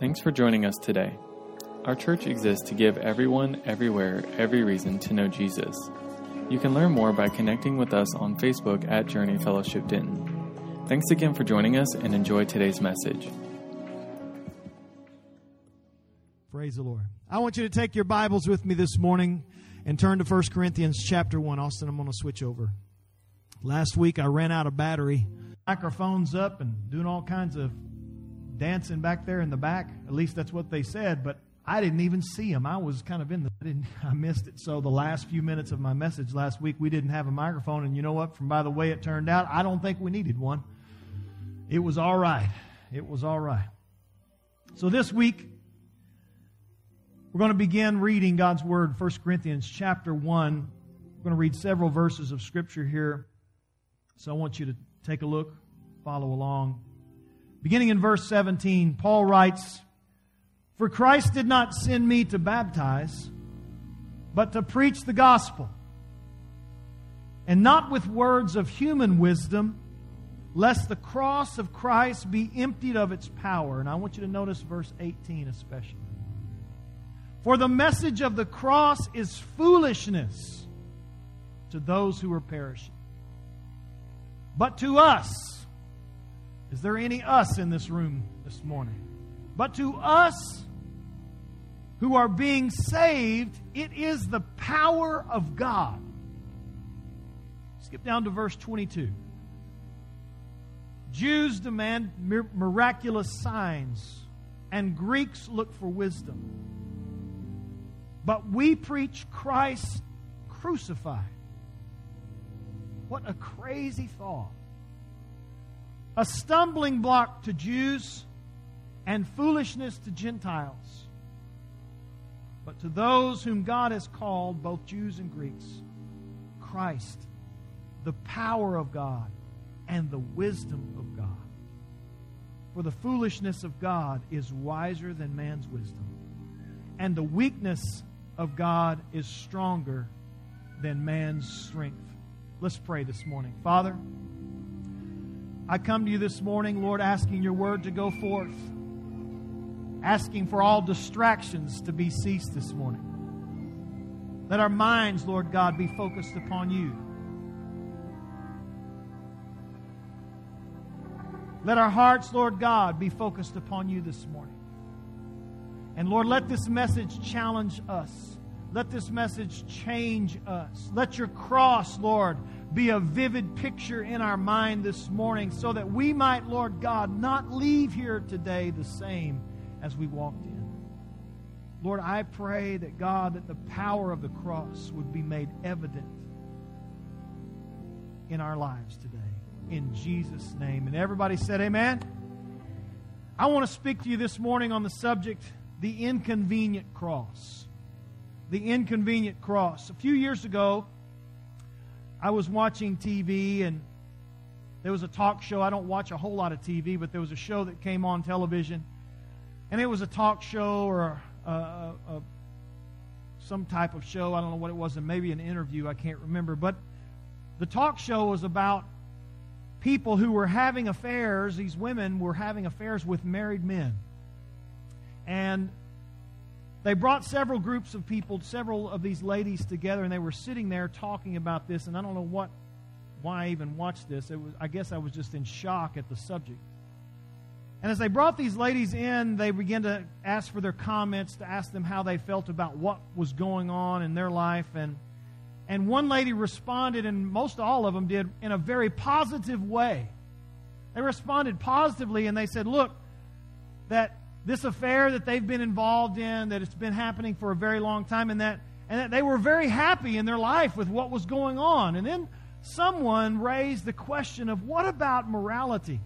Thanks for joining us today. Our church exists to give everyone, everywhere, every reason to know Jesus. You can learn more by connecting with us on Facebook at Journey Fellowship Denton. Thanks again for joining us and enjoy today's message. Praise the Lord. I want you to take your Bibles with me this morning and turn to 1 Corinthians chapter 1. Austin, I'm going to switch over. Last week I ran out of battery. Microphones up and doing all kinds of dancing back there in the back. At least that's what they said, but I didn't even see him. I was kind of in the I, didn't, I missed it. So the last few minutes of my message last week, we didn't have a microphone, and you know what? From by the way it turned out, I don't think we needed one. It was all right. It was all right. So this week, we're going to begin reading God's Word, 1 Corinthians chapter 1. We're going to read several verses of Scripture here. So I want you to take a look, follow along. Beginning in verse 17, Paul writes, For Christ did not send me to baptize, but to preach the gospel, and not with words of human wisdom, lest the cross of Christ be emptied of its power. And I want you to notice verse 18 especially. For the message of the cross is foolishness to those who are perishing. But to us, is there any us in this room this morning? But to us who are being saved, it is the power of God. Skip down to verse 22. Jews demand miraculous signs, and Greeks look for wisdom. But we preach Christ crucified. What a crazy thought. A stumbling block to Jews and foolishness to Gentiles. But to those whom God has called, both Jews and Greeks, Christ, the power of God and the wisdom of God. For the foolishness of God is wiser than man's wisdom, and the weakness of God is stronger than man's strength. Let's pray this morning. Father, I come to you this morning, Lord, asking your word to go forth, asking for all distractions to be ceased this morning. Let our minds, Lord God, be focused upon you. Let our hearts, Lord God, be focused upon you this morning. And Lord, let this message challenge us. Let this message change us. Let your cross, Lord, be a vivid picture in our mind this morning so that we might, Lord God, not leave here today the same as we walked in. Lord, I pray that God, that the power of the cross would be made evident in our lives today. In Jesus' name. And everybody said, Amen. I want to speak to you this morning on the subject, the inconvenient cross the inconvenient cross. A few years ago, I was watching TV and there was a talk show. I don't watch a whole lot of TV, but there was a show that came on television. And it was a talk show or a, a, a, some type of show. I don't know what it was, and maybe an interview. I can't remember. But the talk show was about people who were having affairs. These women were having affairs with married men. And they brought several groups of people, several of these ladies together, and they were sitting there talking about this. And I don't know what, why I even watched this. It was, I guess I was just in shock at the subject. And as they brought these ladies in, they began to ask for their comments, to ask them how they felt about what was going on in their life. And, and one lady responded, and most all of them did, in a very positive way. They responded positively, and they said, Look, that this affair that they've been involved in, that it's been happening for a very long time, and that, and that they were very happy in their life with what was going on. And then someone raised the question of what about morality?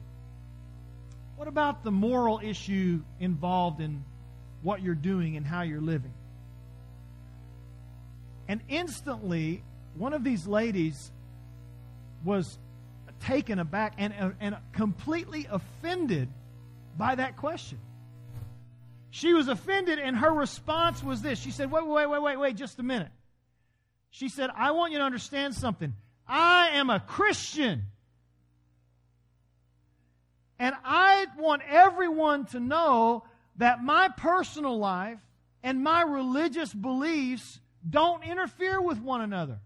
What about the moral issue involved in what you're doing and how you're living? And instantly, one of these ladies was taken aback and, and completely offended by that question. She was offended, and her response was this. She said, Wait, wait, wait, wait, wait, just a minute. She said, I want you to understand something. I am a Christian. And I want everyone to know that my personal life and my religious beliefs don't interfere with one another.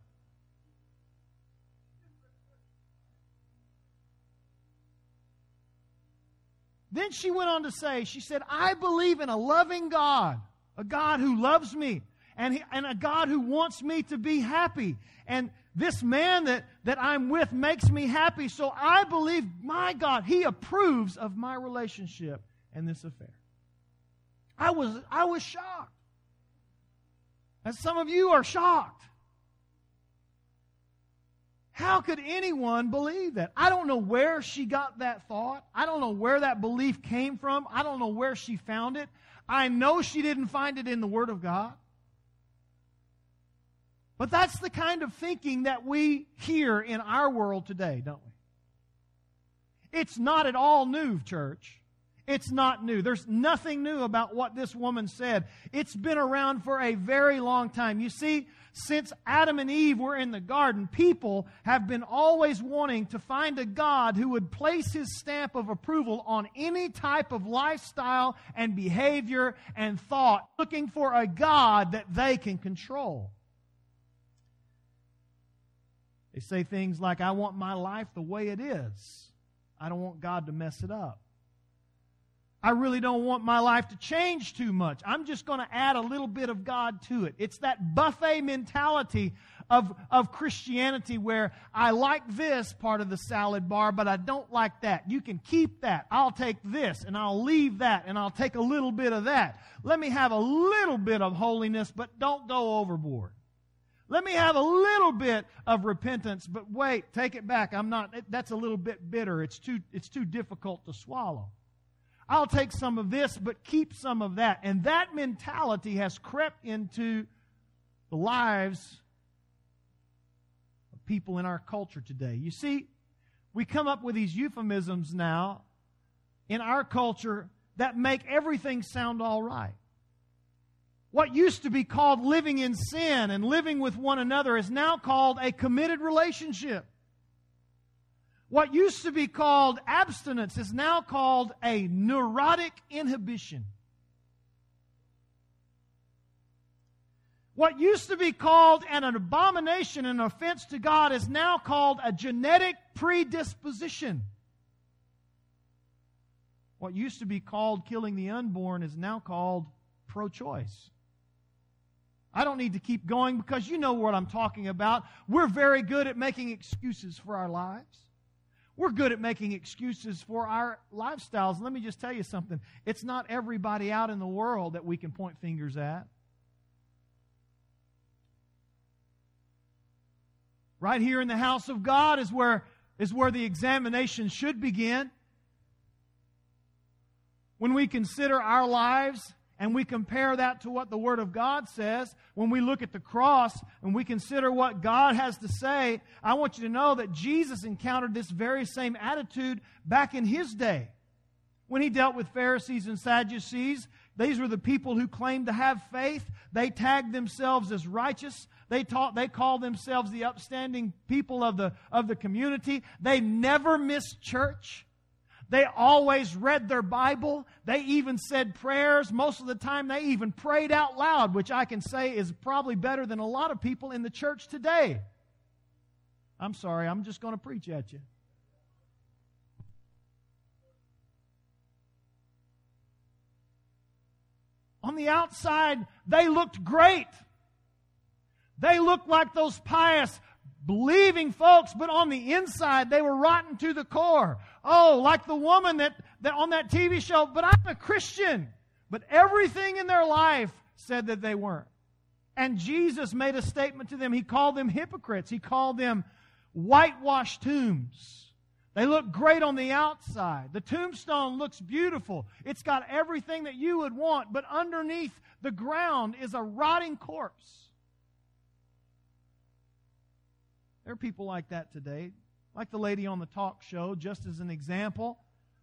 Then she went on to say, she said, I believe in a loving God, a God who loves me, and, he, and a God who wants me to be happy. And this man that, that I'm with makes me happy, so I believe, my God, he approves of my relationship and this affair. I was, I was shocked. As some of you are shocked. How could anyone believe that? I don't know where she got that thought. I don't know where that belief came from. I don't know where she found it. I know she didn't find it in the Word of God. But that's the kind of thinking that we hear in our world today, don't we? It's not at all new, church. It's not new. There's nothing new about what this woman said. It's been around for a very long time. You see, since Adam and Eve were in the garden, people have been always wanting to find a God who would place his stamp of approval on any type of lifestyle and behavior and thought, looking for a God that they can control. They say things like, I want my life the way it is. I don't want God to mess it up. I really don't want my life to change too much. I'm just going to add a little bit of God to it. It's that buffet mentality of, of Christianity where I like this part of the salad bar, but I don't like that. You can keep that. I'll take this and I'll leave that and I'll take a little bit of that. Let me have a little bit of holiness, but don't go overboard. Let me have a little bit of repentance, but wait, take it back. I'm not, that's a little bit bitter. It's too, it's too difficult to swallow. I'll take some of this, but keep some of that. And that mentality has crept into the lives of people in our culture today. You see, we come up with these euphemisms now in our culture that make everything sound all right. What used to be called living in sin and living with one another is now called a committed relationship. What used to be called abstinence is now called a neurotic inhibition. What used to be called an abomination, an offense to God, is now called a genetic predisposition. What used to be called killing the unborn is now called pro choice. I don't need to keep going because you know what I'm talking about. We're very good at making excuses for our lives. We're good at making excuses for our lifestyles. Let me just tell you something. It's not everybody out in the world that we can point fingers at. Right here in the house of God is where, is where the examination should begin. When we consider our lives and we compare that to what the Word of God says, when we look at the cross and we consider what God has to say, I want you to know that Jesus encountered this very same attitude back in his day. When he dealt with Pharisees and Sadducees, these were the people who claimed to have faith. They tagged themselves as righteous. They taught, they called themselves the upstanding people of the, of the community. They never missed church. They always read their Bible. They even said prayers. Most of the time, they even prayed out loud, which I can say is probably better than a lot of people in the church today. I'm sorry, I'm just going to preach at you. On the outside, they looked great. They looked like those pious, believing folks, but on the inside, they were rotten to the core. Oh, like the woman that, that on that TV show, but I'm a Christian. But everything in their life said that they weren't. And Jesus made a statement to them. He called them hypocrites. He called them whitewashed tombs. They look great on the outside. The tombstone looks beautiful. It's got everything that you would want, but underneath the ground is a rotting corpse. There are people like that today, like the lady on the talk show, just as an example.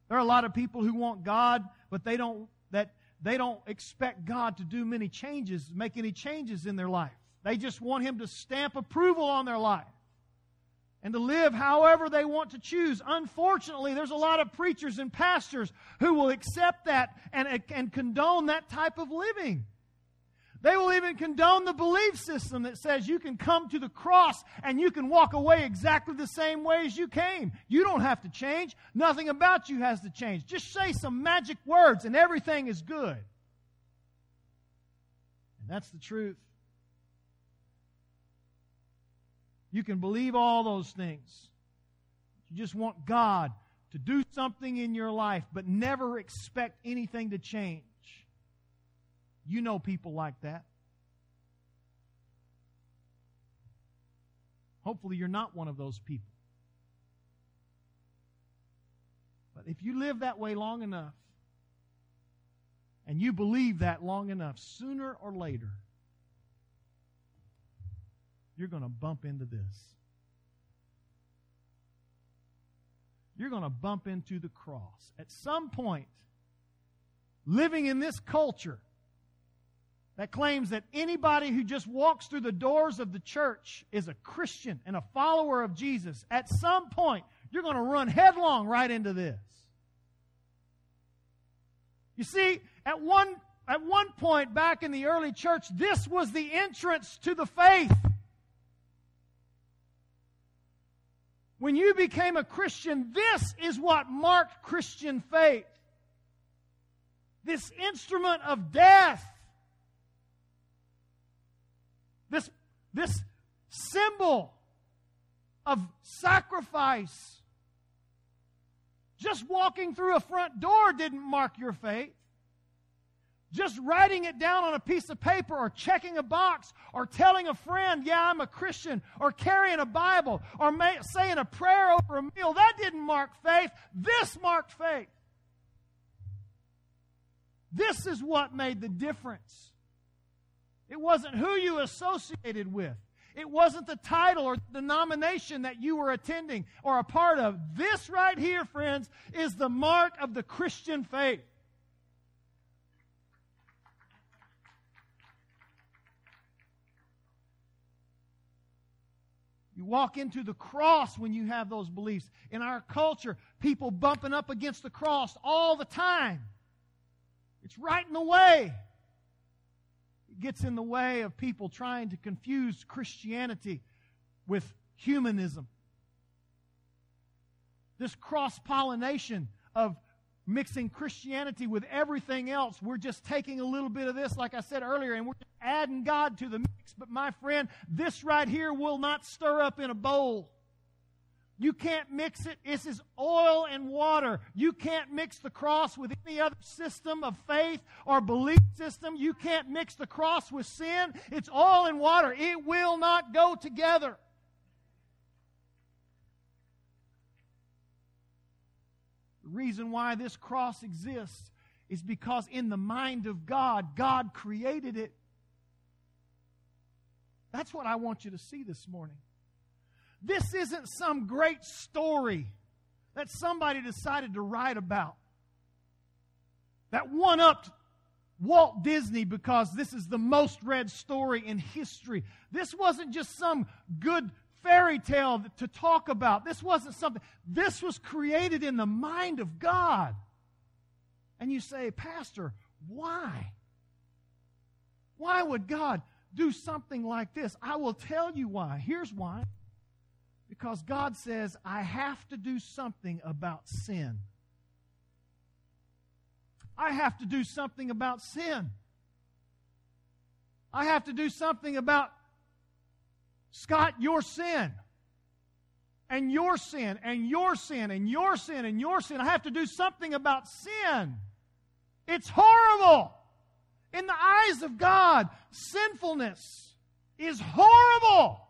There are a lot of people who want God, but they don't that they don't expect God to do many changes, make any changes in their life. They just want him to stamp approval on their life. and to live however they want to choose. Unfortunately, there's a lot of preachers and pastors who will accept that and, and condone that type of living. They will even condone the belief system that says you can come to the cross and you can walk away exactly the same way as you came. You don't have to change. Nothing about you has to change. Just say some magic words and everything is good. And that's the truth. You can believe all those things. You just want God to do something in your life, but never expect anything to change. You know people like that. Hopefully, you're not one of those people. But if you live that way long enough, and you believe that long enough, sooner or later, you're going to bump into this. You're going to bump into the cross. At some point, living in this culture that claims that anybody who just walks through the doors of the church is a Christian and a follower of Jesus, at some point, you're going to run headlong right into this. You see, at one, at one point back in the early church, this was the entrance to the faith. When you became a Christian, this is what marked Christian faith. This instrument of death. This, symbol of sacrifice. Just walking through a front door didn't mark your faith. Just writing it down on a piece of paper or checking a box or telling a friend, yeah, I'm a Christian, or carrying a Bible or may, saying a prayer over a meal, that didn't mark faith. This marked faith. This is what made the difference. It wasn't who you associated with. It wasn't the title or the denomination that you were attending or a part of. This right here, friends, is the mark of the Christian faith. You walk into the cross when you have those beliefs. In our culture, people bumping up against the cross all the time. It's right in the way. Gets in the way of people trying to confuse Christianity with humanism. This cross pollination of mixing Christianity with everything else. We're just taking a little bit of this, like I said earlier, and we're adding God to the mix. But my friend, this right here will not stir up in a bowl. You can't mix it. This is oil and water. You can't mix the cross with any other system of faith or belief system. You can't mix the cross with sin. It's oil and water. It will not go together. The reason why this cross exists is because in the mind of God, God created it. That's what I want you to see this morning. This isn't some great story that somebody decided to write about. That one upped Walt Disney because this is the most read story in history. This wasn't just some good fairy tale to talk about. This wasn't something, this was created in the mind of God. And you say, Pastor, why? Why would God do something like this? I will tell you why. Here's why. Because God says, I have to do something about sin. I have to do something about sin. I have to do something about Scott, your sin, and your sin, and your sin, and your sin, and your sin. I have to do something about sin. It's horrible. In the eyes of God, sinfulness is horrible.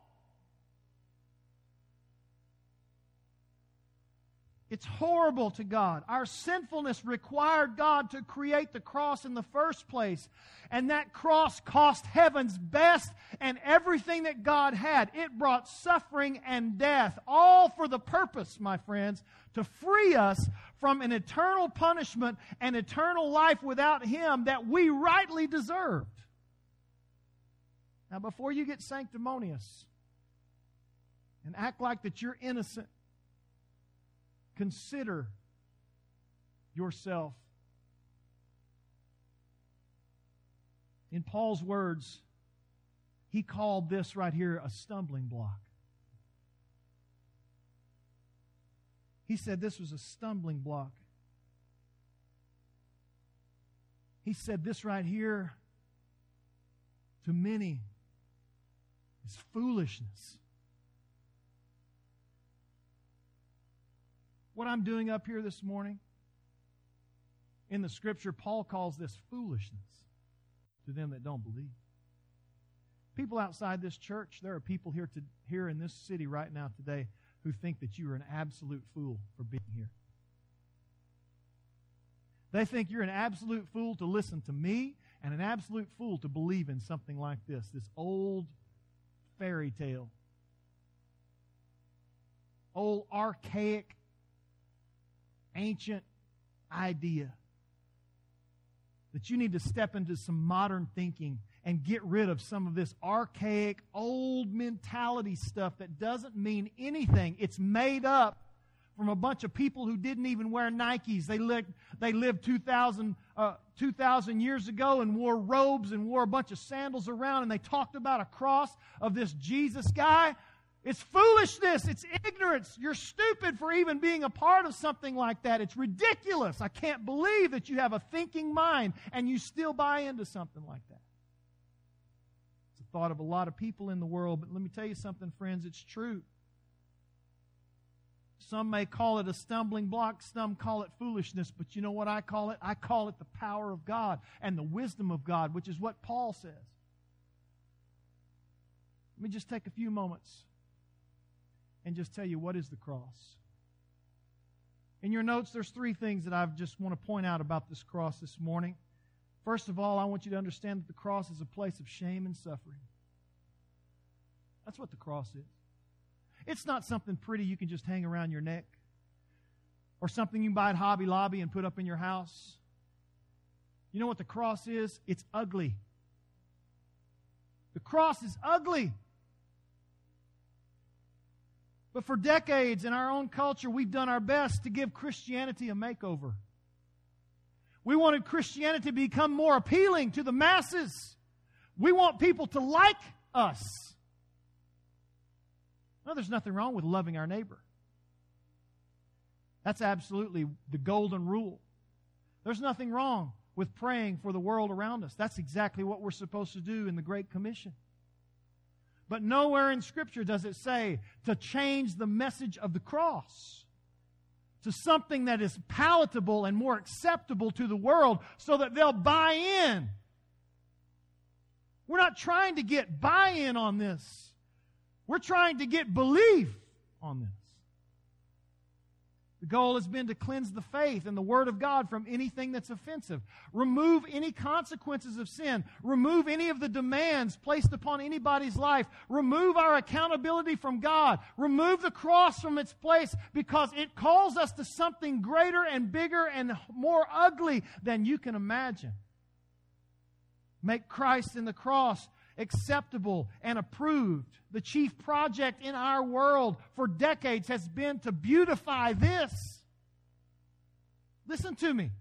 It's horrible to God. Our sinfulness required God to create the cross in the first place. And that cross cost heaven's best and everything that God had. It brought suffering and death, all for the purpose, my friends, to free us from an eternal punishment and eternal life without Him that we rightly deserved. Now, before you get sanctimonious and act like that you're innocent, consider yourself. In Paul's words, he called this right here a stumbling block. He said this was a stumbling block. He said this right here to many is foolishness. What I'm doing up here this morning, in the scripture, Paul calls this foolishness to them that don't believe. People outside this church, there are people here, to, here in this city right now today who think that you are an absolute fool for being here. They think you're an absolute fool to listen to me and an absolute fool to believe in something like this this old fairy tale, old archaic, ancient idea. That you need to step into some modern thinking and get rid of some of this archaic, old mentality stuff that doesn't mean anything. It's made up from a bunch of people who didn't even wear Nikes. They lived, they lived 2,000, uh, 2,000 years ago and wore robes and wore a bunch of sandals around and they talked about a cross of this Jesus guy. It's foolishness. It's ignorance. You're stupid for even being a part of something like that. It's ridiculous. I can't believe that you have a thinking mind and you still buy into something like that. It's the thought of a lot of people in the world, but let me tell you something, friends. It's true. Some may call it a stumbling block, some call it foolishness, but you know what I call it? I call it the power of God and the wisdom of God, which is what Paul says. Let me just take a few moments and just tell you what is the cross. In your notes, there's three things that I just want to point out about this cross this morning. First of all, I want you to understand that the cross is a place of shame and suffering. That's what the cross is. It's not something pretty you can just hang around your neck or something you buy at Hobby Lobby and put up in your house. You know what the cross is? It's ugly. The cross is ugly. But for decades in our own culture, we've done our best to give Christianity a makeover. We wanted Christianity to become more appealing to the masses. We want people to like us. No, there's nothing wrong with loving our neighbor. That's absolutely the golden rule. There's nothing wrong with praying for the world around us. That's exactly what we're supposed to do in the Great Commission. But nowhere in Scripture does it say to change the message of the cross to something that is palatable and more acceptable to the world so that they'll buy in. We're not trying to get buy in on this. We're trying to get belief on this. The goal has been to cleanse the faith and the Word of God from anything that's offensive. Remove any consequences of sin. Remove any of the demands placed upon anybody's life. Remove our accountability from God. Remove the cross from its place because it calls us to something greater and bigger and more ugly than you can imagine. Make Christ in the cross acceptable and approved. The chief project in our world for decades has been to beautify this. Listen to me.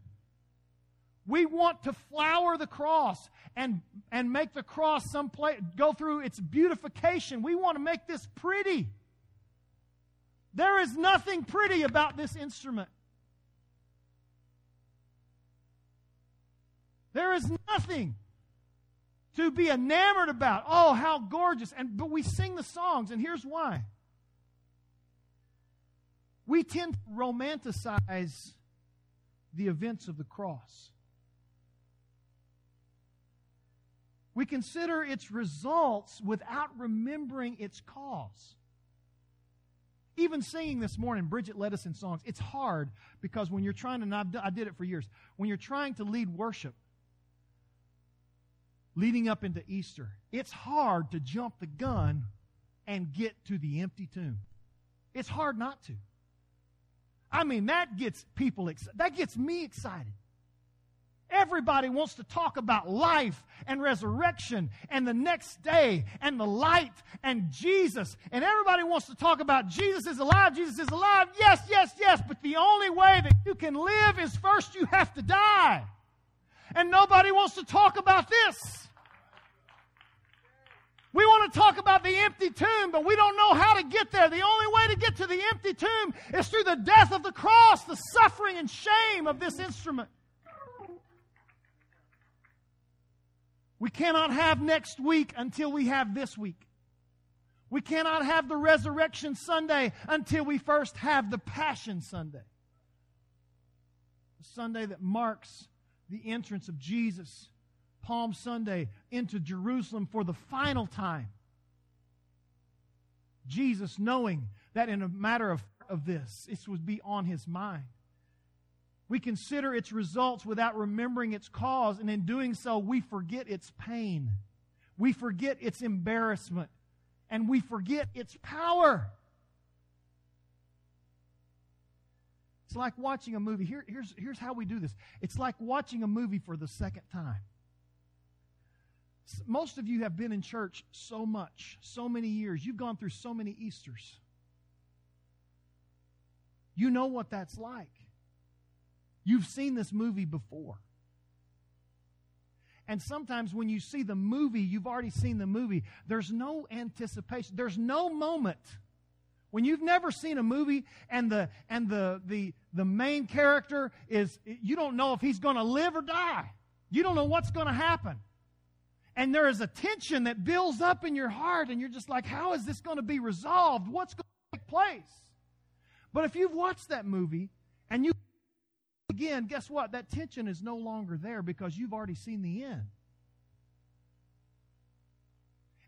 We want to flower the cross and, and make the cross some place, go through its beautification. We want to make this pretty. There is nothing pretty about this instrument. There is nothing to be enamored about. Oh, how gorgeous. And but we sing the songs, and here's why. We tend to romanticize the events of the cross. We consider its results without remembering its cause. Even singing this morning, Bridget led us in songs. It's hard because when you're trying to, and I did it for years, when you're trying to lead worship, leading up into Easter, it's hard to jump the gun and get to the empty tomb. It's hard not to. I mean, that gets people excited. That gets me excited. Everybody wants to talk about life and resurrection and the next day and the light and Jesus. And everybody wants to talk about Jesus is alive, Jesus is alive. Yes, yes, yes. But the only way that you can live is first you have to die. And nobody wants to talk about this. We want to talk about the empty tomb, but we don't know how to get there. The only way to get to the empty tomb is through the death of the cross, the suffering and shame of this instrument. We cannot have next week until we have this week. We cannot have the Resurrection Sunday until we first have the Passion Sunday. The Sunday that marks the entrance of Jesus Palm Sunday into Jerusalem for the final time. Jesus, knowing that in a matter of, of this, it would be on his mind. We consider its results without remembering its cause, and in doing so, we forget its pain. We forget its embarrassment, and we forget its power. It's like watching a movie. Here, here's, here's how we do this it's like watching a movie for the second time. Most of you have been in church so much, so many years. You've gone through so many Easters. You know what that's like. You've seen this movie before. And sometimes when you see the movie, you've already seen the movie. There's no anticipation. There's no moment when you've never seen a movie and the and the the the main character is you don't know if he's going to live or die. You don't know what's going to happen and there is a tension that builds up in your heart, and you're just like, how is this going to be resolved? What's going to take place? But if you've watched that movie and you again, guess what? That tension is no longer there because you've already seen the end.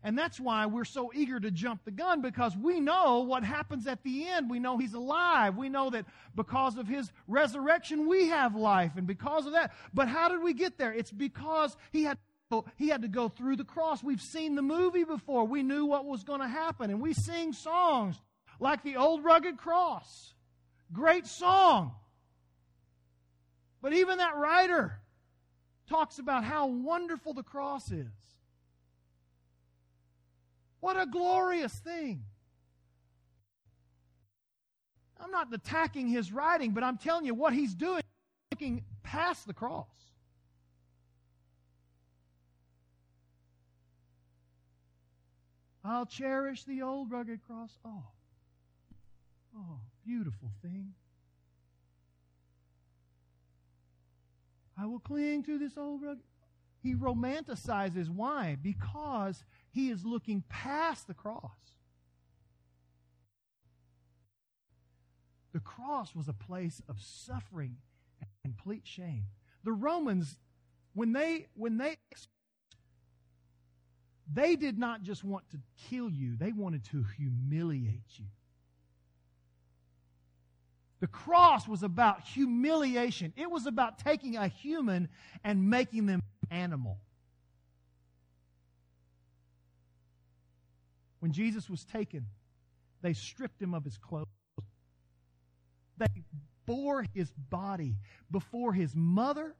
And that's why we're so eager to jump the gun because we know what happens at the end. We know he's alive. We know that because of his resurrection, we have life. And because of that, but how did we get there? It's because he had he had to go through the cross. We've seen the movie before. We knew what was going to happen. And we sing songs like the old rugged cross. Great song. But even that writer talks about how wonderful the cross is. What a glorious thing. I'm not attacking his writing, but I'm telling you what he's doing, looking past the cross. I'll cherish the old rugged cross. Oh, oh, beautiful thing. I will cling to this old rugged. He romanticizes. Why? Because he is looking past the cross. The cross was a place of suffering and complete shame. The Romans, when they when they they did not just want to kill you, they wanted to humiliate you. The cross was about humiliation. It was about taking a human and making them animal. When Jesus was taken, they stripped him of his clothes. They bore his body before his mother,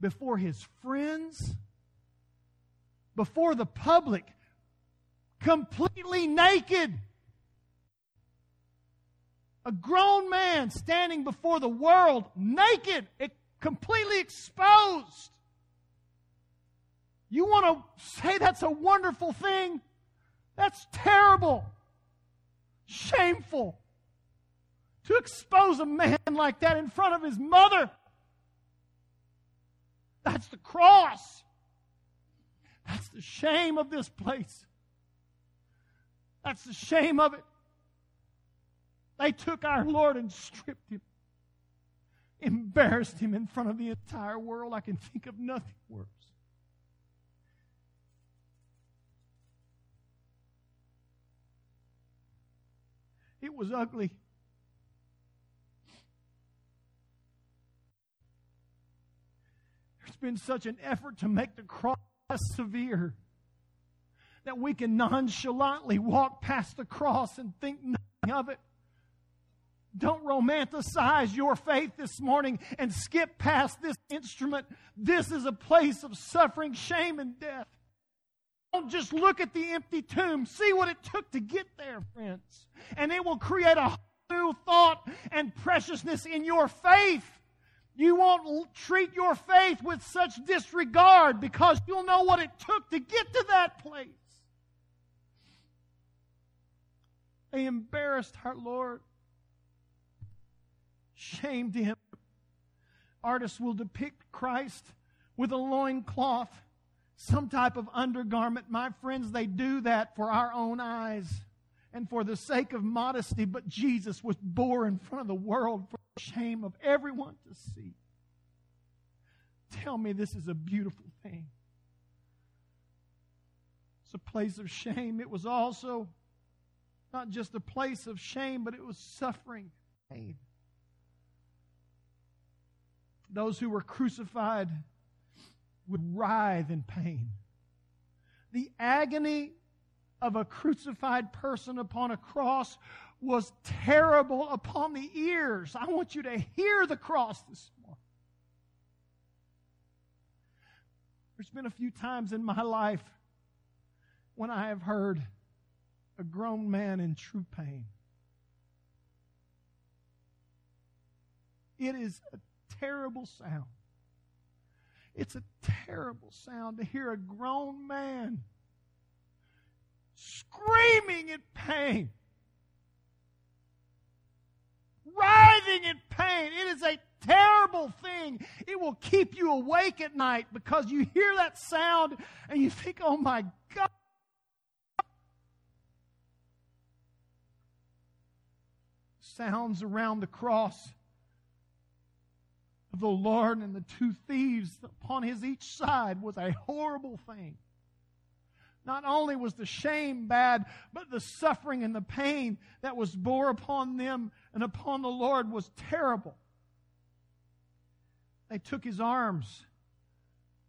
before his friends, before the public, completely naked. A grown man standing before the world, naked, completely exposed. You want to say that's a wonderful thing? That's terrible. Shameful. To expose a man like that in front of his mother. That's the cross. That's the shame of this place. That's the shame of it. They took our Lord and stripped him, embarrassed him in front of the entire world. I can think of nothing worse. It was ugly. There's been such an effort to make the cross severe that we can nonchalantly walk past the cross and think nothing of it. Don't romanticize your faith this morning and skip past this instrument. This is a place of suffering, shame, and death. Don't just look at the empty tomb. See what it took to get there, friends. And it will create a new thought and preciousness in your faith. You won't treat your faith with such disregard because you'll know what it took to get to that place. They embarrassed our Lord, shamed him. Artists will depict Christ with a loincloth, some type of undergarment. My friends, they do that for our own eyes and for the sake of modesty, but Jesus was bore in front of the world for the shame of everyone to see. Tell me this is a beautiful thing. It's a place of shame. It was also not just a place of shame, but it was suffering, pain. Those who were crucified would writhe in pain. The agony of a crucified person upon a cross was terrible upon the ears. I want you to hear the cross this morning. There's been a few times in my life when I have heard a grown man in true pain. It is a terrible sound. It's a terrible sound to hear a grown man screaming in pain, writhing in pain. It is a terrible thing. It will keep you awake at night because you hear that sound and you think, oh my God. Sounds around the cross of the Lord and the two thieves upon his each side was a horrible thing. Not only was the shame bad, but the suffering and the pain that was bore upon them and upon the Lord was terrible. They took his arms.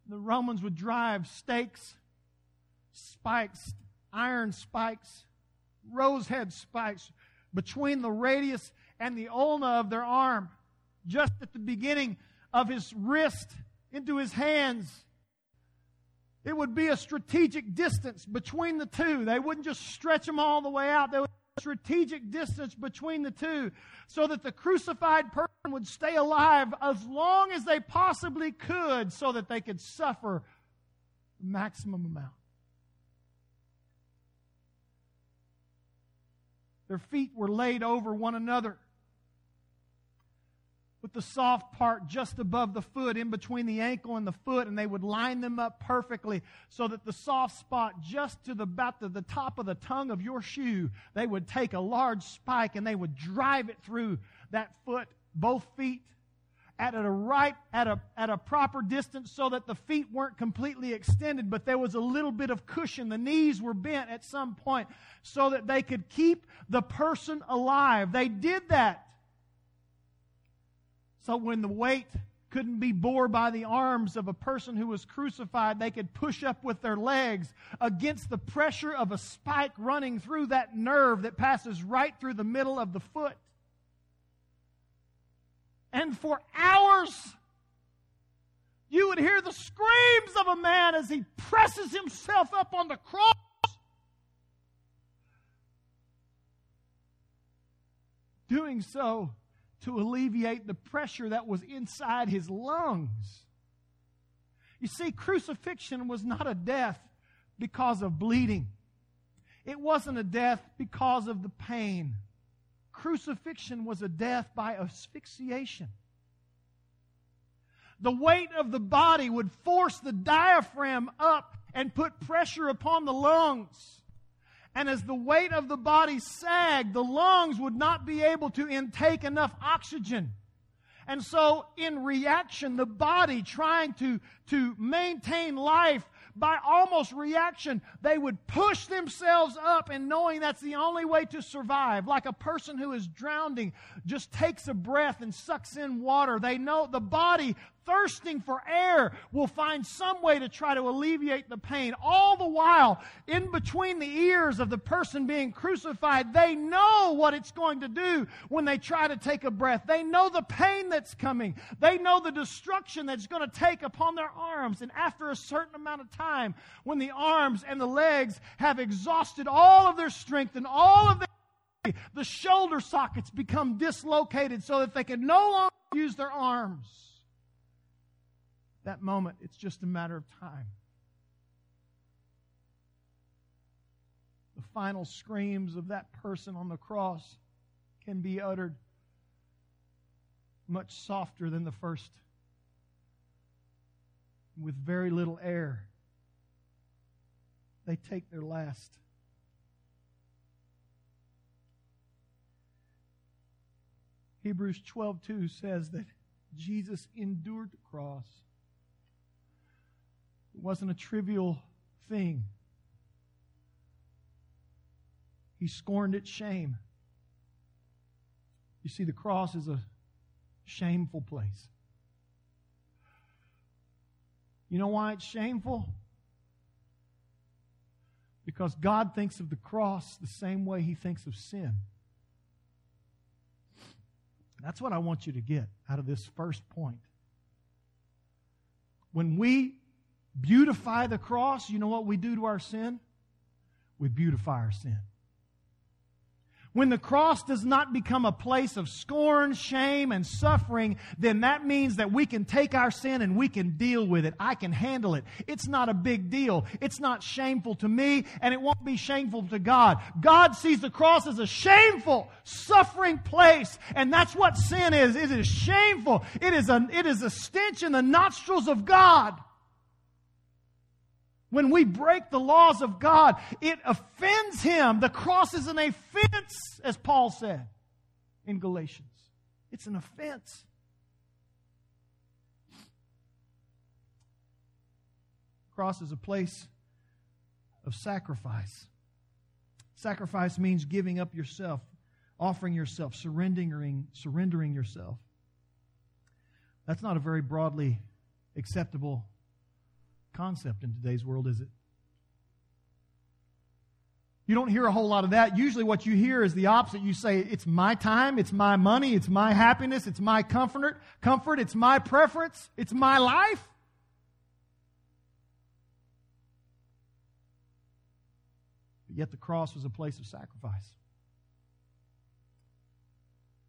The Romans would drive stakes, spikes, iron spikes, rosehead spikes between the radius and the ulna of their arm, just at the beginning of his wrist into his hands it would be a strategic distance between the two. They wouldn't just stretch them all the way out. There would a strategic distance between the two so that the crucified person would stay alive as long as they possibly could so that they could suffer the maximum amount. Their feet were laid over one another with the soft part just above the foot, in between the ankle and the foot, and they would line them up perfectly so that the soft spot just to the, about the, the top of the tongue of your shoe, they would take a large spike and they would drive it through that foot, both feet, at a right at a at a proper distance so that the feet weren't completely extended but there was a little bit of cushion. The knees were bent at some point so that they could keep the person alive. They did that so when the weight couldn't be bore by the arms of a person who was crucified, they could push up with their legs against the pressure of a spike running through that nerve that passes right through the middle of the foot. And for hours, you would hear the screams of a man as he presses himself up on the cross. Doing so to alleviate the pressure that was inside his lungs. You see, crucifixion was not a death because of bleeding. It wasn't a death because of the pain. Crucifixion was a death by asphyxiation. The weight of the body would force the diaphragm up and put pressure upon the lungs. And as the weight of the body sagged, the lungs would not be able to intake enough oxygen. And so, in reaction, the body trying to, to maintain life by almost reaction, they would push themselves up and knowing that's the only way to survive. Like a person who is drowning just takes a breath and sucks in water. They know the body thirsting for air will find some way to try to alleviate the pain. All the while, in between the ears of the person being crucified, they know what it's going to do when they try to take a breath. They know the pain that's coming. They know the destruction that's going to take upon their arms. And after a certain amount of time, when the arms and the legs have exhausted all of their strength and all of their the shoulder sockets become dislocated so that they can no longer use their arms. That moment, it's just a matter of time. The final screams of that person on the cross can be uttered much softer than the first, with very little air. They take their last. Hebrews 12:2 says that Jesus endured the cross. It wasn't a trivial thing. He scorned its shame. You see, the cross is a shameful place. You know why it's shameful? Because God thinks of the cross the same way He thinks of sin. That's what I want you to get out of this first point. When we beautify the cross, you know what we do to our sin? We beautify our sin. When the cross does not become a place of scorn, shame, and suffering, then that means that we can take our sin and we can deal with it. I can handle it. It's not a big deal. It's not shameful to me, and it won't be shameful to God. God sees the cross as a shameful, suffering place, and that's what sin is. It is shameful. It is a, it is a stench in the nostrils of God. When we break the laws of God, it offends Him. The cross is an offense, as Paul said in Galatians. It's an offense. Cross is a place of sacrifice. Sacrifice means giving up yourself, offering yourself, surrendering, surrendering yourself. That's not a very broadly acceptable concept in today's world, is it? You don't hear a whole lot of that. Usually, what you hear is the opposite. You say, It's my time, it's my money, it's my happiness, it's my comfort, comfort, it's my preference, it's my life. But yet, the cross was a place of sacrifice,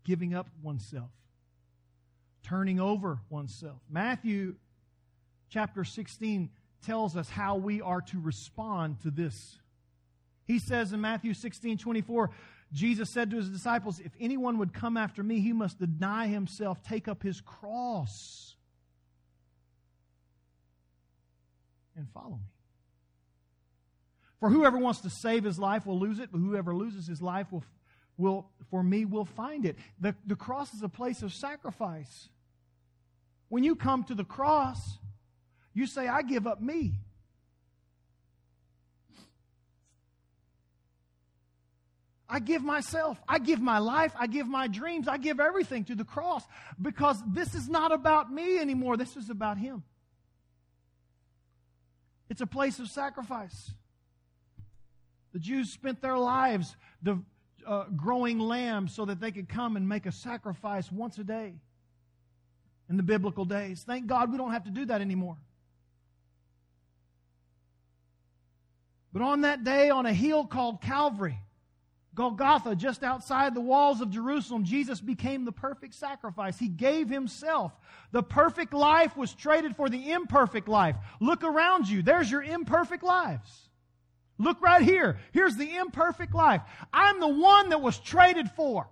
giving up oneself, turning over oneself. Matthew chapter 16 tells us how we are to respond to this. He says in Matthew 16 24, Jesus said to his disciples, If anyone would come after me, he must deny himself, take up his cross, and follow me. For whoever wants to save his life will lose it, but whoever loses his life will, will for me, will find it. The, the cross is a place of sacrifice. When you come to the cross, you say, I give up me. I give myself, I give my life, I give my dreams, I give everything to the cross because this is not about me anymore. This is about Him. It's a place of sacrifice. The Jews spent their lives the, uh, growing lambs so that they could come and make a sacrifice once a day in the biblical days. Thank God we don't have to do that anymore. But on that day, on a hill called Calvary, Golgotha, just outside the walls of Jerusalem, Jesus became the perfect sacrifice. He gave himself. The perfect life was traded for the imperfect life. Look around you. There's your imperfect lives. Look right here. Here's the imperfect life. I'm the one that was traded for.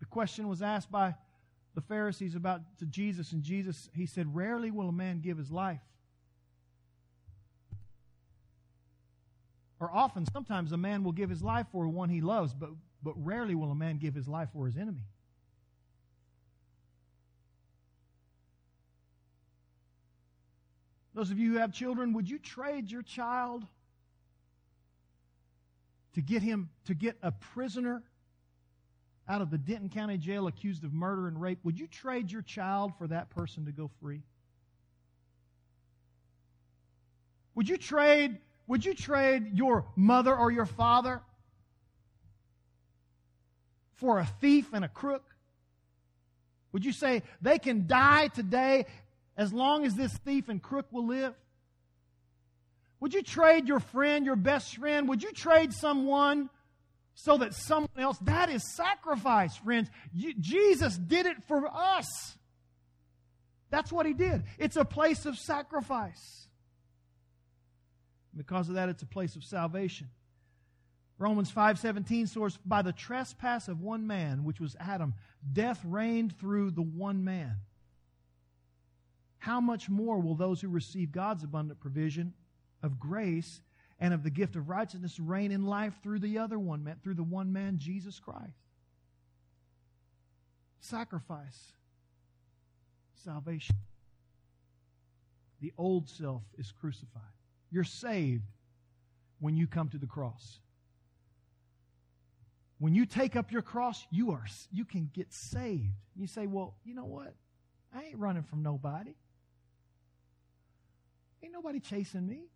The question was asked by the Pharisees about to Jesus, and Jesus, he said, Rarely will a man give his life. Or often, sometimes a man will give his life for one he loves, but, but rarely will a man give his life for his enemy. Those of you who have children, would you trade your child to get him to get a prisoner out of the Denton County Jail accused of murder and rape, would you trade your child for that person to go free? Would you trade would you trade your mother or your father for a thief and a crook? Would you say they can die today as long as this thief and crook will live? Would you trade your friend, your best friend? Would you trade someone so that someone else? That is sacrifice, friends. Jesus did it for us. That's what he did. It's a place of sacrifice. Because of that, it's a place of salvation. Romans 5:17 source by the trespass of one man which was Adam death reigned through the one man how much more will those who receive God's abundant provision of grace and of the gift of righteousness reign in life through the other one man through the one man Jesus Christ sacrifice salvation the old self is crucified you're saved when you come to the cross when you take up your cross, you are you can get saved. You say, "Well, you know what? I ain't running from nobody. Ain't nobody chasing me."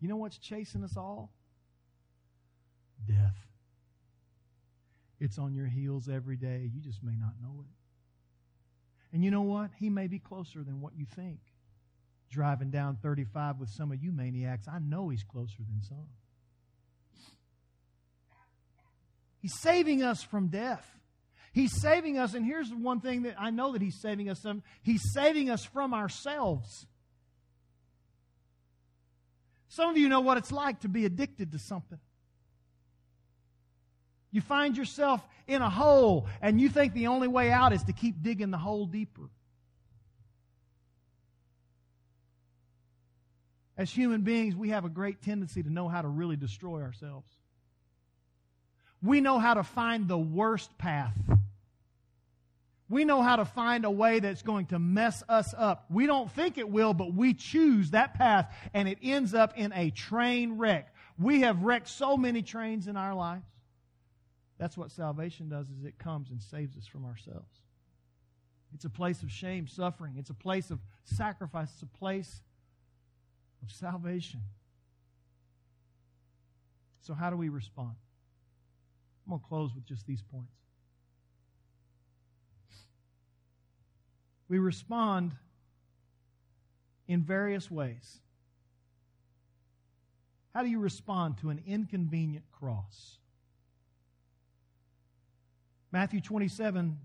You know what's chasing us all? Death. It's on your heels every day. You just may not know it. And you know what? He may be closer than what you think. Driving down 35 with some of you maniacs, I know he's closer than some. He's saving us from death. He's saving us, and here's one thing that I know that He's saving us from. He's saving us from ourselves. Some of you know what it's like to be addicted to something. You find yourself in a hole, and you think the only way out is to keep digging the hole deeper. As human beings, we have a great tendency to know how to really destroy ourselves. We know how to find the worst path. We know how to find a way that's going to mess us up. We don't think it will, but we choose that path and it ends up in a train wreck. We have wrecked so many trains in our lives. That's what salvation does is it comes and saves us from ourselves. It's a place of shame, suffering. It's a place of sacrifice. It's a place of salvation. So how do we respond? I'm going to close with just these points. We respond in various ways. How do you respond to an inconvenient cross? Matthew 27,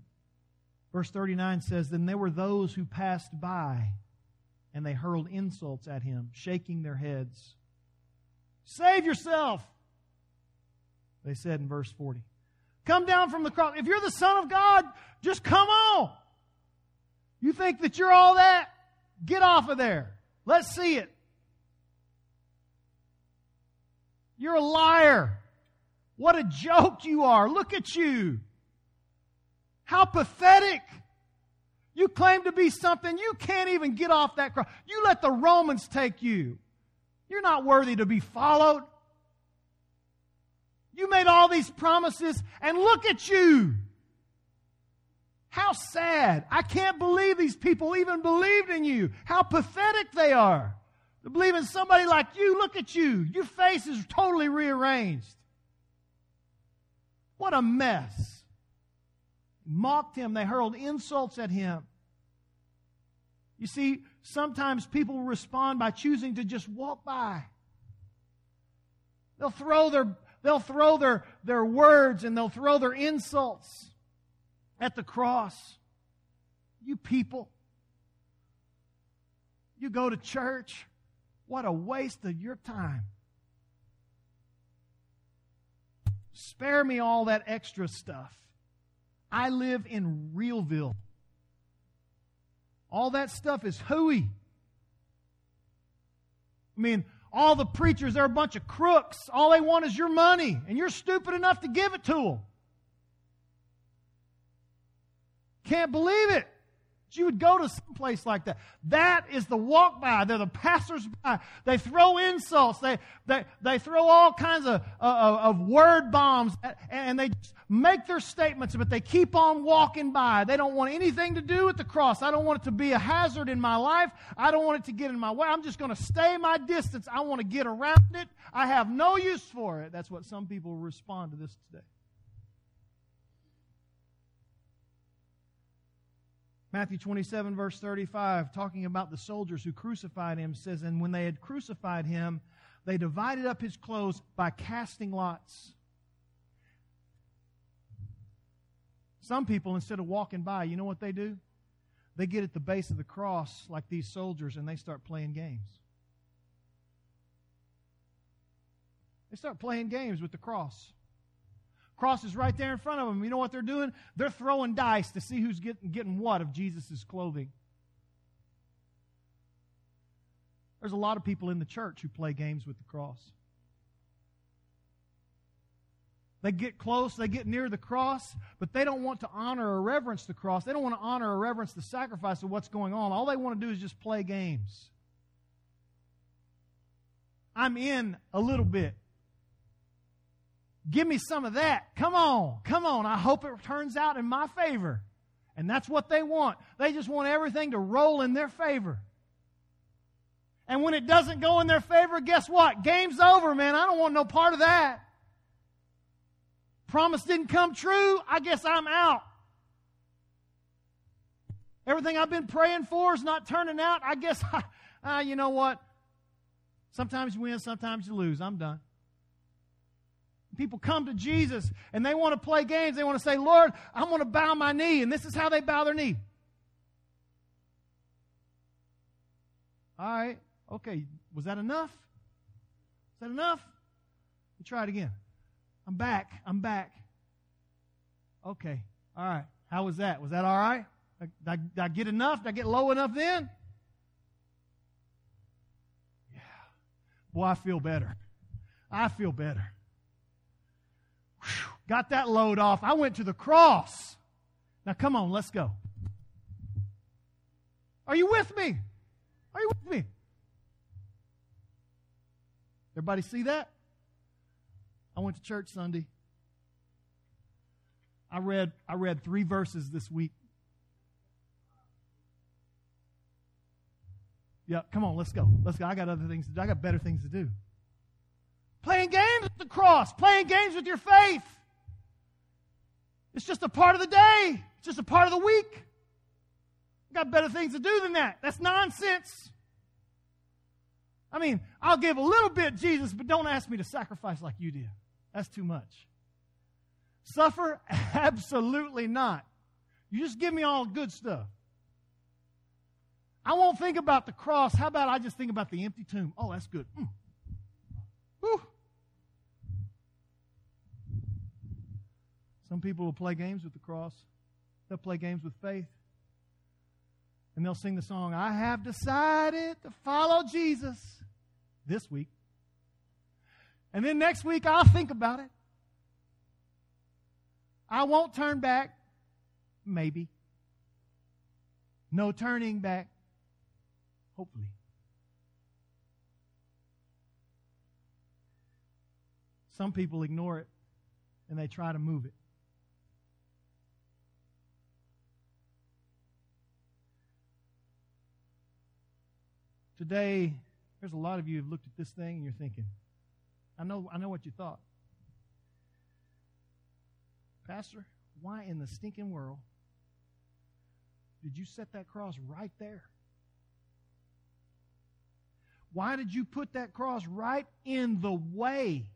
verse 39 says, Then there were those who passed by, and they hurled insults at him, shaking their heads. Save yourself! They said in verse 40. Come down from the cross. If you're the Son of God, just come on. You think that you're all that? Get off of there. Let's see it. You're a liar. What a joke you are. Look at you. How pathetic. You claim to be something. You can't even get off that cross. You let the Romans take you. You're not worthy to be followed. You made all these promises, and look at you. How sad. I can't believe these people even believed in you. How pathetic they are. To believe in somebody like you, look at you. Your face is totally rearranged. What a mess. Mocked him, they hurled insults at him. You see, sometimes people respond by choosing to just walk by. They'll throw their They'll throw their, their words and they'll throw their insults at the cross. You people, you go to church. What a waste of your time. Spare me all that extra stuff. I live in Realville. All that stuff is hooey. I mean, all the preachers, they're a bunch of crooks. All they want is your money, and you're stupid enough to give it to them. Can't believe it. you would go to some place like that. That is the walk by. They're the passers by. They throw insults. They, they, they throw all kinds of, uh, of word bombs and they make their statements, but they keep on walking by. They don't want anything to do with the cross. I don't want it to be a hazard in my life. I don't want it to get in my way. I'm just going to stay my distance. I want to get around it. I have no use for it. That's what some people respond to this today. Matthew 27, verse 35, talking about the soldiers who crucified him, says, And when they had crucified him, they divided up his clothes by casting lots. Some people, instead of walking by, you know what they do? They get at the base of the cross like these soldiers and they start playing games. They start playing games with the cross. Cross is right there in front of them. You know what they're doing? They're throwing dice to see who's getting, getting what of Jesus' clothing. There's a lot of people in the church who play games with the cross. They get close, they get near the cross, but they don't want to honor or reverence the cross. They don't want to honor or reverence the sacrifice of what's going on. All they want to do is just play games. I'm in a little bit. Give me some of that. Come on. Come on. I hope it turns out in my favor. And that's what they want. They just want everything to roll in their favor. And when it doesn't go in their favor, guess what? Game's over, man. I don't want no part of that. Promise didn't come true. I guess I'm out. Everything I've been praying for is not turning out. I guess, I, uh, you know what? Sometimes you win, sometimes you lose. I'm done. People come to Jesus and they want to play games. They want to say, Lord, I'm going to bow my knee. And this is how they bow their knee. All right. Okay. Was that enough? Is that enough? Let me try it again. I'm back. I'm back. Okay. All right. How was that? Was that all right? Did I, did I get enough? Did I get low enough then? Yeah. Boy, I feel better. I feel better. Got that load off. I went to the cross. Now, come on, let's go. Are you with me? Are you with me? Everybody see that? I went to church Sunday. I read I read 3 verses this week. Yeah, come on, let's go. Let's go. I got other things to do. I got better things to do. Playing games with the cross, playing games with your faith. It's just a part of the day. It's just a part of the week. I got better things to do than that. That's nonsense. I mean, I'll give a little bit, Jesus, but don't ask me to sacrifice like you did. That's too much. Suffer? Absolutely not. You just give me all good stuff. I won't think about the cross. How about I just think about the empty tomb? Oh, that's good. Mm. Whew. Some people will play games with the cross. They'll play games with faith. And they'll sing the song, I have decided to follow Jesus this week. And then next week, I'll think about it. I won't turn back. Maybe. No turning back. Hopefully. Some people ignore it and they try to move it. Today, there's a lot of you who've looked at this thing and you're thinking, I know, I know what you thought. Pastor, why in the stinking world did you set that cross right there? Why did you put that cross right in the way?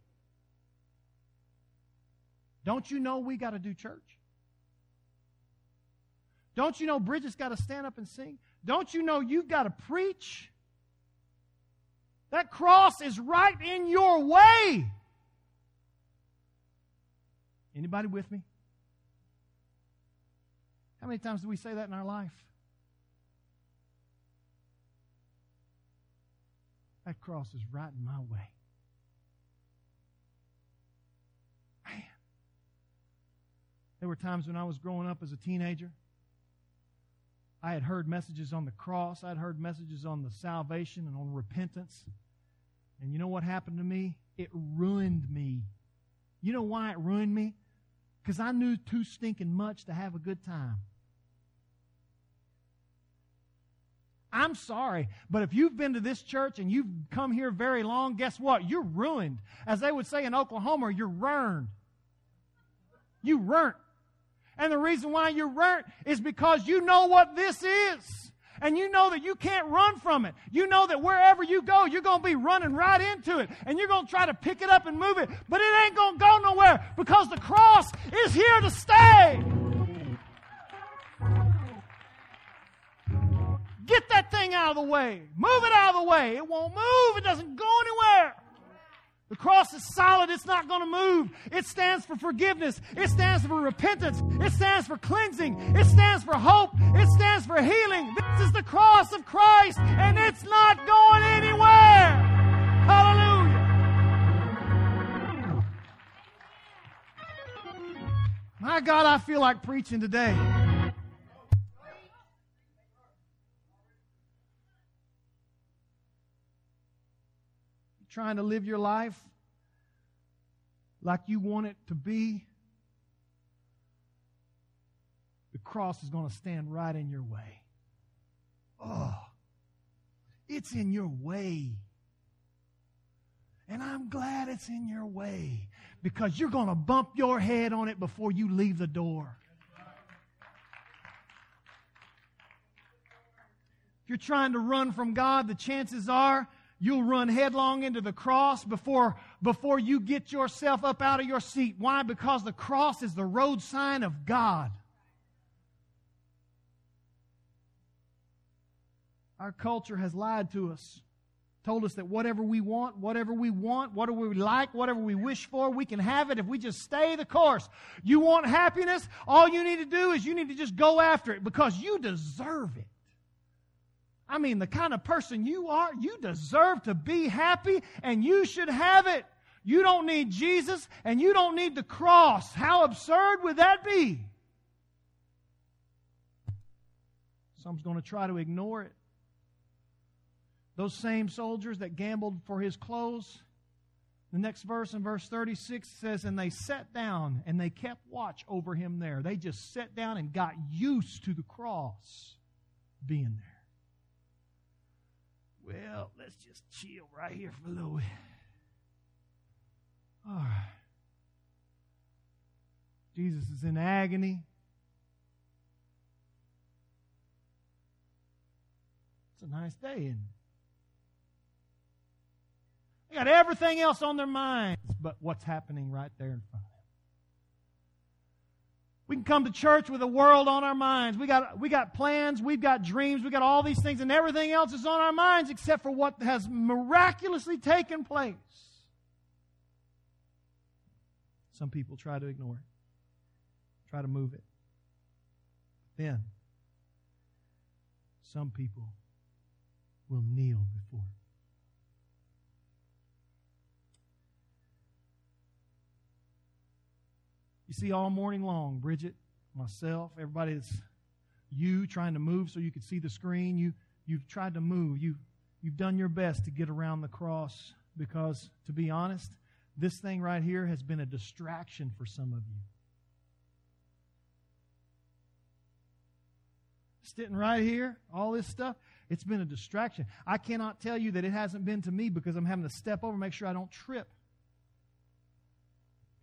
Don't you know we got to do church? Don't you know Bridget's got to stand up and sing? Don't you know you've got to preach? That cross is right in your way. Anybody with me? How many times do we say that in our life? That cross is right in my way. Man. There were times when I was growing up as a teenager. I had heard messages on the cross, I'd heard messages on the salvation and on repentance. And you know what happened to me? It ruined me. You know why it ruined me? Because I knew too stinking much to have a good time. I'm sorry, but if you've been to this church and you've come here very long, guess what? You're ruined. As they would say in Oklahoma, you're ruined. You weren't ruined. And the reason why you're ruined is because you know what this is. And you know that you can't run from it. You know that wherever you go, you're going to be running right into it. And you're going to try to pick it up and move it. But it ain't going to go nowhere because the cross is here to stay. Get that thing out of the way. Move it out of the way. It won't move. It doesn't go. The cross is solid. It's not going to move. It stands for forgiveness. It stands for repentance. It stands for cleansing. It stands for hope. It stands for healing. This is the cross of Christ, and it's not going anywhere. Hallelujah. My God, I feel like preaching today. Trying to live your life like you want it to be, the cross is going to stand right in your way. Oh, it's in your way. And I'm glad it's in your way because you're going to bump your head on it before you leave the door. If you're trying to run from God, the chances are You'll run headlong into the cross before, before you get yourself up out of your seat. Why? Because the cross is the road sign of God. Our culture has lied to us, told us that whatever we want, whatever we want, whatever we like, whatever we wish for, we can have it if we just stay the course. You want happiness? All you need to do is you need to just go after it because you deserve it. I mean, the kind of person you are, you deserve to be happy and you should have it. You don't need Jesus and you don't need the cross. How absurd would that be? Some's going to try to ignore it. Those same soldiers that gambled for his clothes, the next verse in verse 36 says, And they sat down and they kept watch over him there. They just sat down and got used to the cross being there. Let's just chill right here for a little bit. All right. Jesus is in agony. It's a nice day, isn't it? They got everything else on their minds but what's happening right there in front of them. We can come to church with the world on our minds. We got, we got plans, we've got dreams, we got all these things, and everything else is on our minds except for what has miraculously taken place. Some people try to ignore it, try to move it. Then, some people will kneel before it. You see, all morning long, Bridget, myself, everybody that's you trying to move so you could see the screen, you, you've tried to move. You, you've done your best to get around the cross because, to be honest, this thing right here has been a distraction for some of you. Sitting right here, all this stuff, it's been a distraction. I cannot tell you that it hasn't been to me because I'm having to step over, make sure I don't trip.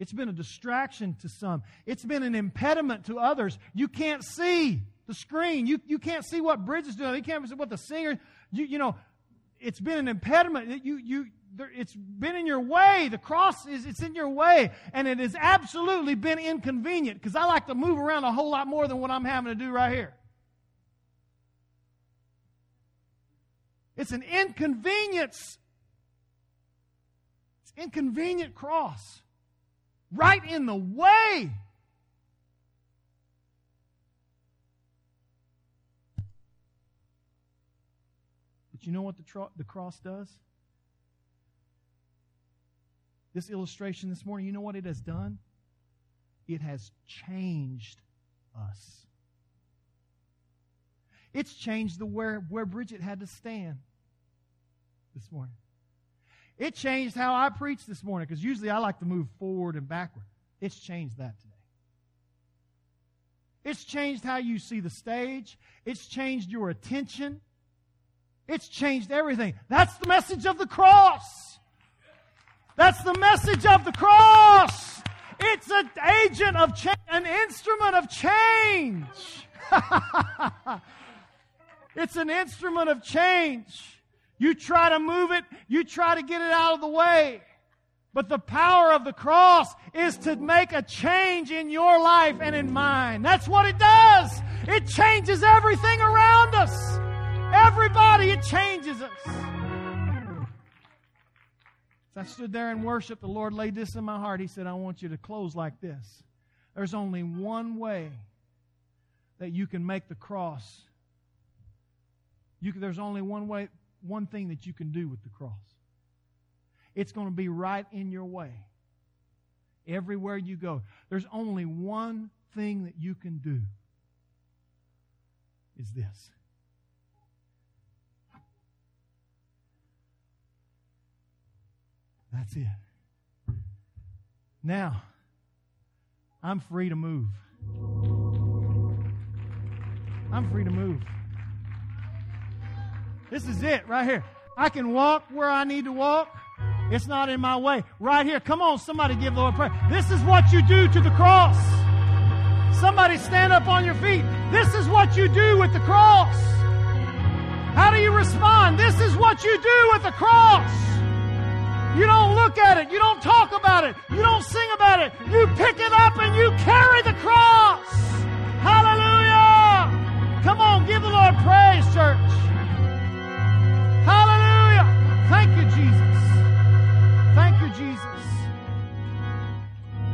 It's been a distraction to some. It's been an impediment to others. You can't see the screen. You, you can't see what Bridge is doing. You can't see what the singer, you, you know, it's been an impediment. You, you, there, it's been in your way. The cross is, it's in your way. And it has absolutely been inconvenient because I like to move around a whole lot more than what I'm having to do right here. It's an inconvenience. It's inconvenient cross right in the way. But you know what the, tro- the cross does? This illustration this morning, you know what it has done? It has changed us. It's changed the where, where Bridget had to stand this morning. It changed how I preach this morning because usually I like to move forward and backward. It's changed that today. It's changed how you see the stage. It's changed your attention. It's changed everything. That's the message of the cross. That's the message of the cross. It's an agent of change, an instrument of change. it's an instrument of change. You try to move it, you try to get it out of the way. But the power of the cross is to make a change in your life and in mine. That's what it does. It changes everything around us. Everybody, it changes us. As I stood there and worshiped, the Lord laid this in my heart. He said, I want you to close like this. There's only one way that you can make the cross. Can, there's only one way, one thing that you can do with the cross. It's going to be right in your way. Everywhere you go. There's only one thing that you can do. Is this. That's it. Now, I'm free to move. I'm free to move. This is it right here. I can walk where I need to walk. It's not in my way. Right here. Come on, somebody give the Lord praise. This is what you do to the cross. Somebody stand up on your feet. This is what you do with the cross. How do you respond? This is what you do with the cross. You don't look at it. You don't talk about it. You don't sing about it. You pick it up and you carry the cross. Hallelujah. Come on, give the Lord praise, church. Thank you, Jesus. Thank you, Jesus.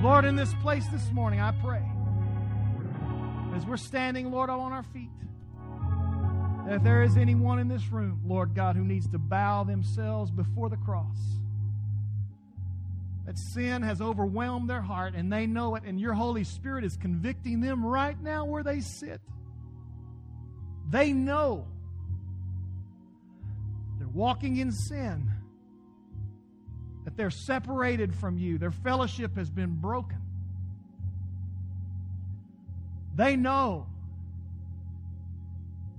Lord, in this place this morning, I pray, as we're standing, Lord, on our feet, that if there is anyone in this room, Lord God, who needs to bow themselves before the cross, that sin has overwhelmed their heart and they know it, and your Holy Spirit is convicting them right now where they sit. They know walking in sin that they're separated from you. Their fellowship has been broken. They know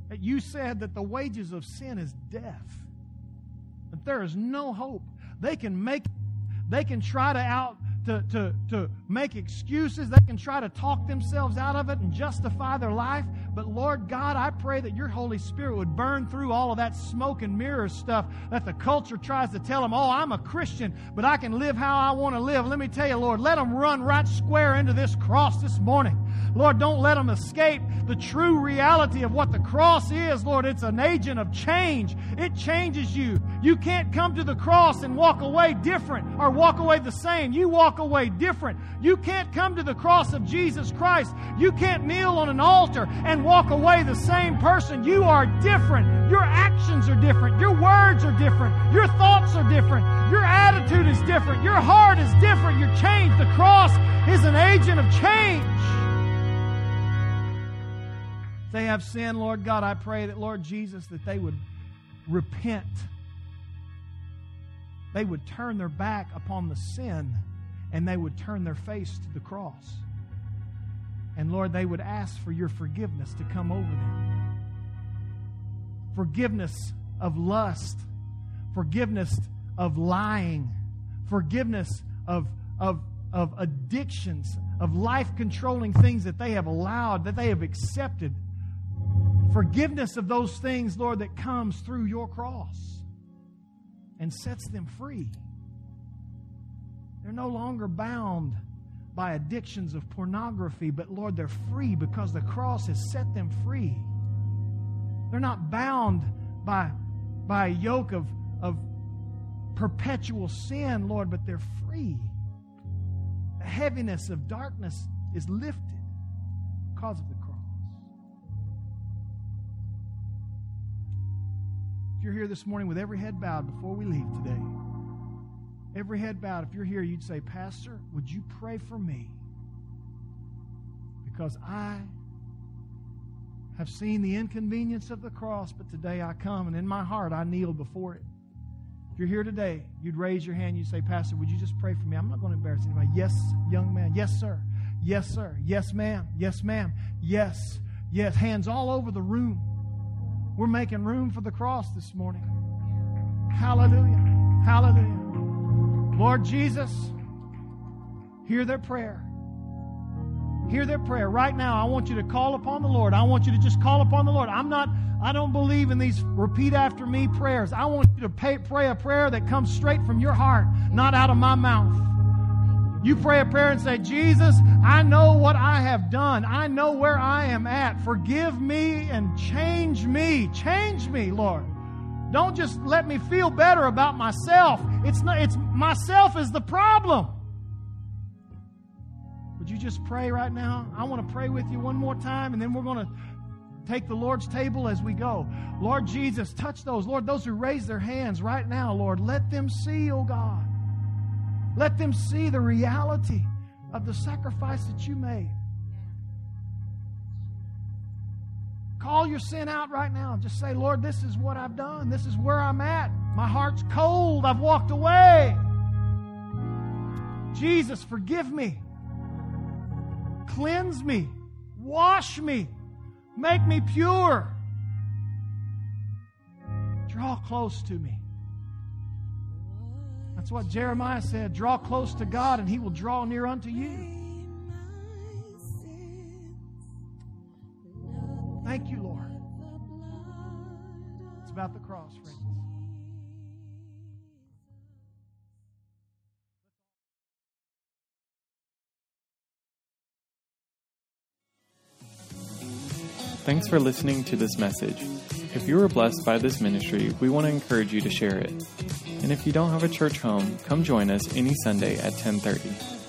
that you said that the wages of sin is death, that there is no hope. They can make, they can try to out to, to, to make excuses. They can try to talk themselves out of it and justify their life. But Lord God, I pray that your Holy Spirit would burn through all of that smoke and mirror stuff that the culture tries to tell them, oh, I'm a Christian, but I can live how I want to live. Let me tell you, Lord, let them run right square into this cross this morning. Lord, don't let them escape the true reality of what the cross is. Lord, it's an agent of change. It changes you. You can't come to the cross and walk away different or walk away the same. You walk away different. You can't come to the cross of Jesus Christ. You can't kneel on an altar and walk away the same person. You are different. Your actions are different. Your words are different. Your thoughts are different. Your attitude is different. Your heart is different. You're changed. The cross is an agent of change. If they have sin, Lord God, I pray that, Lord Jesus, that they would repent. They would turn their back upon the sin and they would turn their face to the cross. And Lord, they would ask for your forgiveness to come over them. Forgiveness of lust, forgiveness of lying, forgiveness of, of, of addictions, of life controlling things that they have allowed, that they have accepted. Forgiveness of those things, Lord, that comes through your cross and sets them free. They're no longer bound by addictions of pornography, but Lord, they're free because the cross has set them free. They're not bound by, by a yoke of, of perpetual sin, Lord, but they're free. The heaviness of darkness is lifted because of the cross. If you're here this morning with every head bowed before we leave today, every head bowed, if you're here, you'd say, Pastor, would you pray for me? Because I have seen the inconvenience of the cross, but today I come and in my heart I kneel before it. If you're here today, you'd raise your hand, you'd say, Pastor, would you just pray for me? I'm not going to embarrass anybody. Yes, young man. Yes, sir. Yes, sir. Yes, ma'am. Yes, ma'am. Yes, yes. Hands all over the room. We're making room for the cross this morning. Hallelujah. Hallelujah. Lord Jesus, hear their prayer. Hear their prayer. Right now, I want you to call upon the Lord. I want you to just call upon the Lord. I'm not, I don't believe in these repeat after me prayers. I want you to pay, pray a prayer that comes straight from your heart, not out of my mouth. You pray a prayer and say, Jesus, I know what I have done. I know where I am at. Forgive me and change me. Change me, Lord. Don't just let me feel better about myself. It's not, it's myself is the problem. Would you just pray right now? I want to pray with you one more time, and then we're going to take the Lord's table as we go. Lord Jesus, touch those. Lord, those who raise their hands right now, Lord, let them see, oh God. Let them see the reality of the sacrifice that you made. Call your sin out right now. Just say, Lord, this is what I've done. This is where I'm at. My heart's cold. I've walked away. Jesus, forgive me. Cleanse me. Wash me. Make me pure. Draw close to me. That's what Jeremiah said. Draw close to God, and He will draw near unto you. Thank you, Lord. It's about the cross, friends. Thanks for listening to this message. If you were blessed by this ministry, we want to encourage you to share it. And if you don't have a church home, come join us any Sunday at 1030.